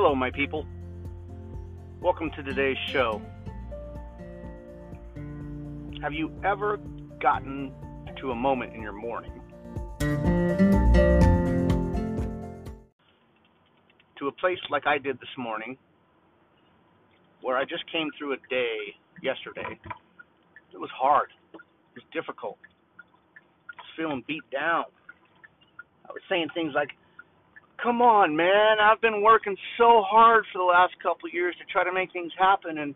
Hello, my people. Welcome to today's show. Have you ever gotten to a moment in your morning to a place like I did this morning where I just came through a day yesterday? It was hard, it was difficult, I was feeling beat down. I was saying things like, come on, man, I've been working so hard for the last couple of years to try to make things happen and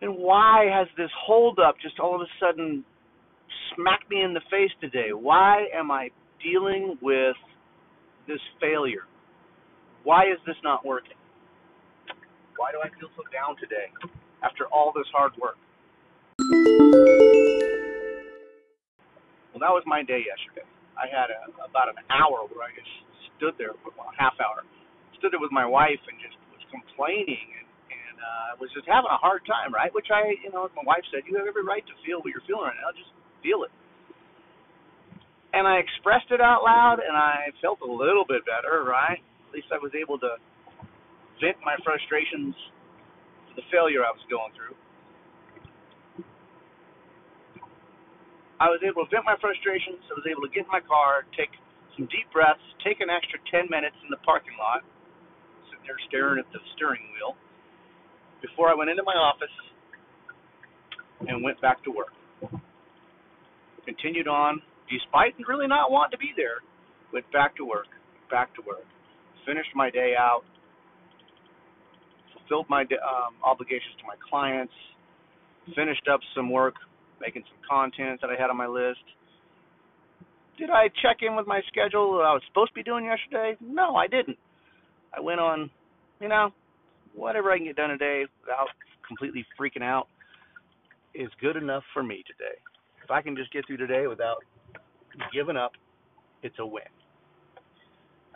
and why has this hold up just all of a sudden smacked me in the face today? Why am I dealing with this failure? Why is this not working? Why do I feel so down today after all this hard work? Well, that was my day yesterday. I had a, about an hour where I just stood there for a half hour, stood there with my wife and just was complaining and and uh, was just having a hard time, right? Which I, you know, my wife said, you have every right to feel what you're feeling right now. Just feel it. And I expressed it out loud, and I felt a little bit better, right? At least I was able to vent my frustrations for the failure I was going through. I was able to vent my frustrations. I was able to get in my car, take some deep breaths, take an extra 10 minutes in the parking lot, sitting there staring at the steering wheel before I went into my office and went back to work. Continued on, despite really not wanting to be there, went back to work, back to work. Finished my day out, fulfilled my um, obligations to my clients, finished up some work making some content that I had on my list. Did I check in with my schedule that I was supposed to be doing yesterday? No, I didn't. I went on, you know, whatever I can get done today without completely freaking out is good enough for me today. If I can just get through today without giving up, it's a win.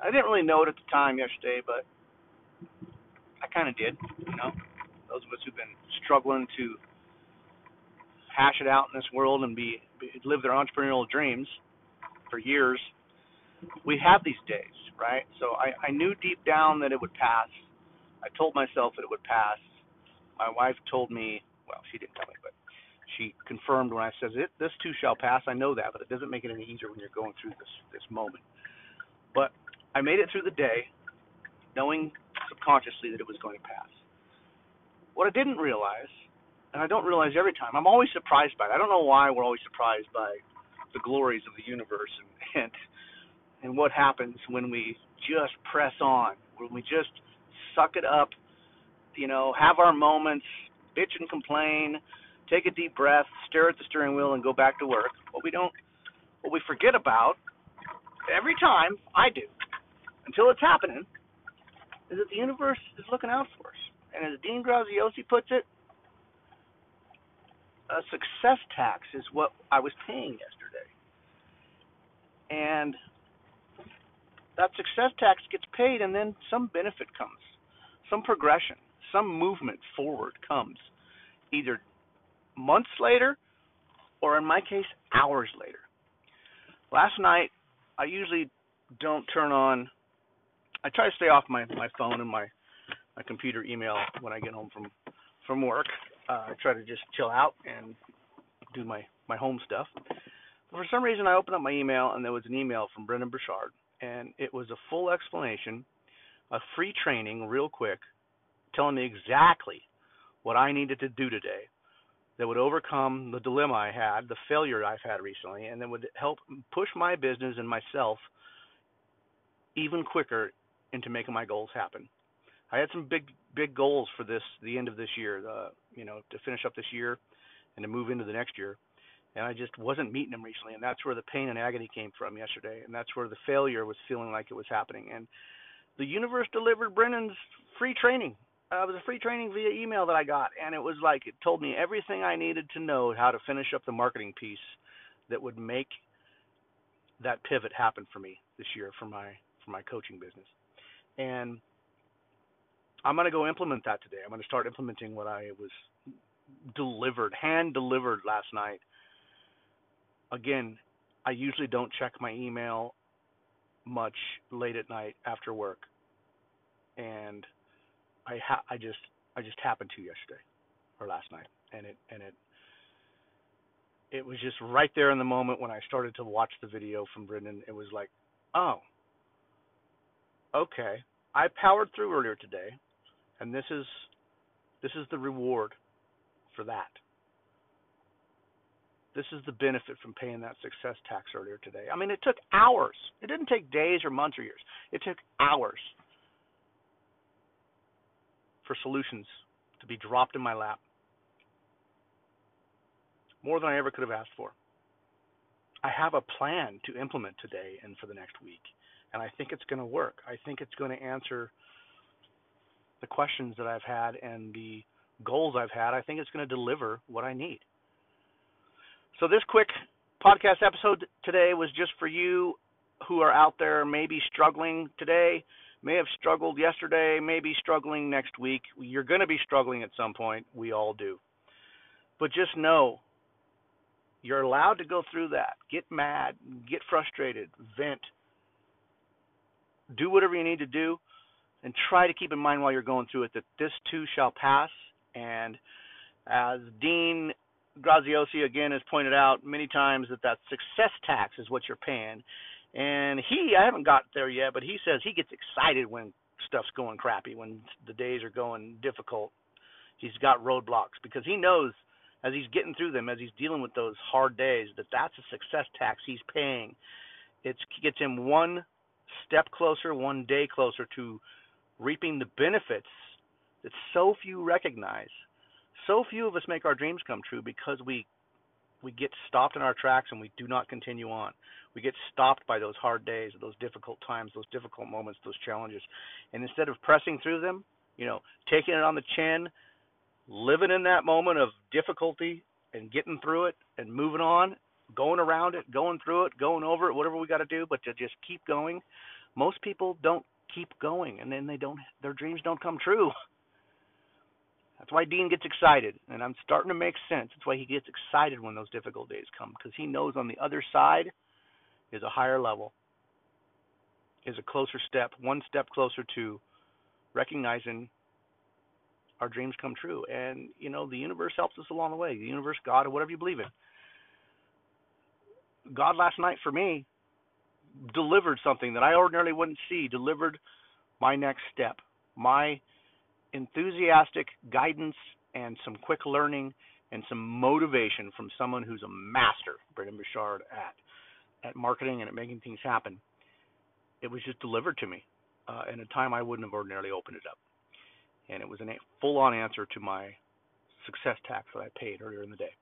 I didn't really know it at the time yesterday, but I kind of did. You know, those of us who've been struggling to hash it out in this world and be, be live their entrepreneurial dreams for years, we have these days, right? So I, I knew deep down that it would pass. I told myself that it would pass. My wife told me, well, she didn't tell me, but she confirmed when I said, it. "This too shall pass." I know that, but it doesn't make it any easier when you're going through this this moment. But I made it through the day, knowing subconsciously that it was going to pass. What I didn't realize and I don't realize every time. I'm always surprised by it. I don't know why we're always surprised by the glories of the universe and and, and what happens when we just press on, when we just suck it up, you know, have our moments, bitch and complain, take a deep breath, stare at the steering wheel and go back to work. What we don't what we forget about every time I do until it's happening is that the universe is looking out for us. And as Dean Graziosi puts it, a success tax is what I was paying yesterday. And that success tax gets paid, and then some benefit comes, some progression, some movement forward comes, either months later or, in my case, hours later. Last night, I usually don't turn on. I try to stay off my my phone and my my computer email when I get home from from work uh, I try to just chill out and do my my home stuff. But for some reason, I opened up my email and there was an email from Brendon Burchard, and it was a full explanation, a free training, real quick, telling me exactly what I needed to do today that would overcome the dilemma I had, the failure I've had recently, and that would help push my business and myself even quicker into making my goals happen. I had some big big goals for this the end of this year, the you know to finish up this year and to move into the next year, and I just wasn't meeting them recently, and that's where the pain and agony came from yesterday, and that's where the failure was feeling like it was happening, and the universe delivered Brennan's free training. Uh, it was a free training via email that I got, and it was like it told me everything I needed to know how to finish up the marketing piece that would make that pivot happen for me this year for my for my coaching business. And I'm going to go implement that today. I'm going to start implementing what I was delivered, hand delivered last night. Again, I usually don't check my email much late at night after work. and I ha- I just I just happened to yesterday or last night, and it and it it was just right there in the moment when I started to watch the video from Brendon. It was like, oh, okay, I powered through earlier today, and this is this is the reward for that. This is the benefit from paying that success tax earlier today. I mean, it took hours. It didn't take days or months or years. It took hours for solutions to be dropped in my lap. More than I ever could have asked for. I have a plan to implement today and for the next week, and I think it's going to work. I think it's going to answer the questions that I've had and the goals I've had. I think it's going to deliver what I need. So, this quick podcast episode today was just for you who are out there maybe struggling today, may have struggled yesterday, maybe struggling next week. You're going to be struggling at some point. We all do. But just know you're allowed to go through that. Get mad, get frustrated, vent, do whatever you need to do, and try to keep in mind while you're going through it that this too shall pass. And as Dean Graziosi again has pointed out many times that that success tax is what you're paying. And he, I haven't got there yet, but he says he gets excited when stuff's going crappy, when the days are going difficult. He's got roadblocks because he knows as he's getting through them, as he's dealing with those hard days, that that's a success tax he's paying. It gets him one step closer, one day closer to reaping the benefits that so few recognize so few of us make our dreams come true because we we get stopped in our tracks and we do not continue on. We get stopped by those hard days, those difficult times, those difficult moments, those challenges. And instead of pressing through them, you know, taking it on the chin, living in that moment of difficulty and getting through it and moving on, going around it, going through it, going over it, whatever we got to do, but to just keep going. Most people don't keep going and then they don't their dreams don't come true. That's why Dean gets excited, and I'm starting to make sense. That's why he gets excited when those difficult days come, because he knows on the other side is a higher level, is a closer step, one step closer to recognizing our dreams come true. And, you know, the universe helps us along the way. The universe, God, or whatever you believe in. God last night for me delivered something that I ordinarily wouldn't see, delivered my next step, my enthusiastic guidance and some quick learning and some motivation from someone who's a master, Brendon Burchard, at at marketing and at making things happen. It was just delivered to me uh, in a time I wouldn't have ordinarily opened it up, and it was a full-on answer to my success tax that I paid earlier in the day.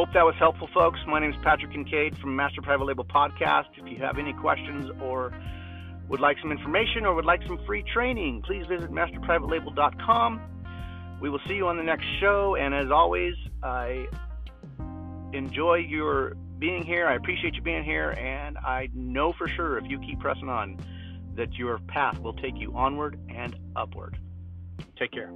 Hope that was helpful, folks. My name is Patrick Kincaid from Master Private Label Podcast. If you have any questions or would like some information or would like some free training, please visit masterprivatelabel.com. We will see you on the next show. And as always, I enjoy your being here. I appreciate you being here. And I know for sure if you keep pressing on, that your path will take you onward and upward. Take care.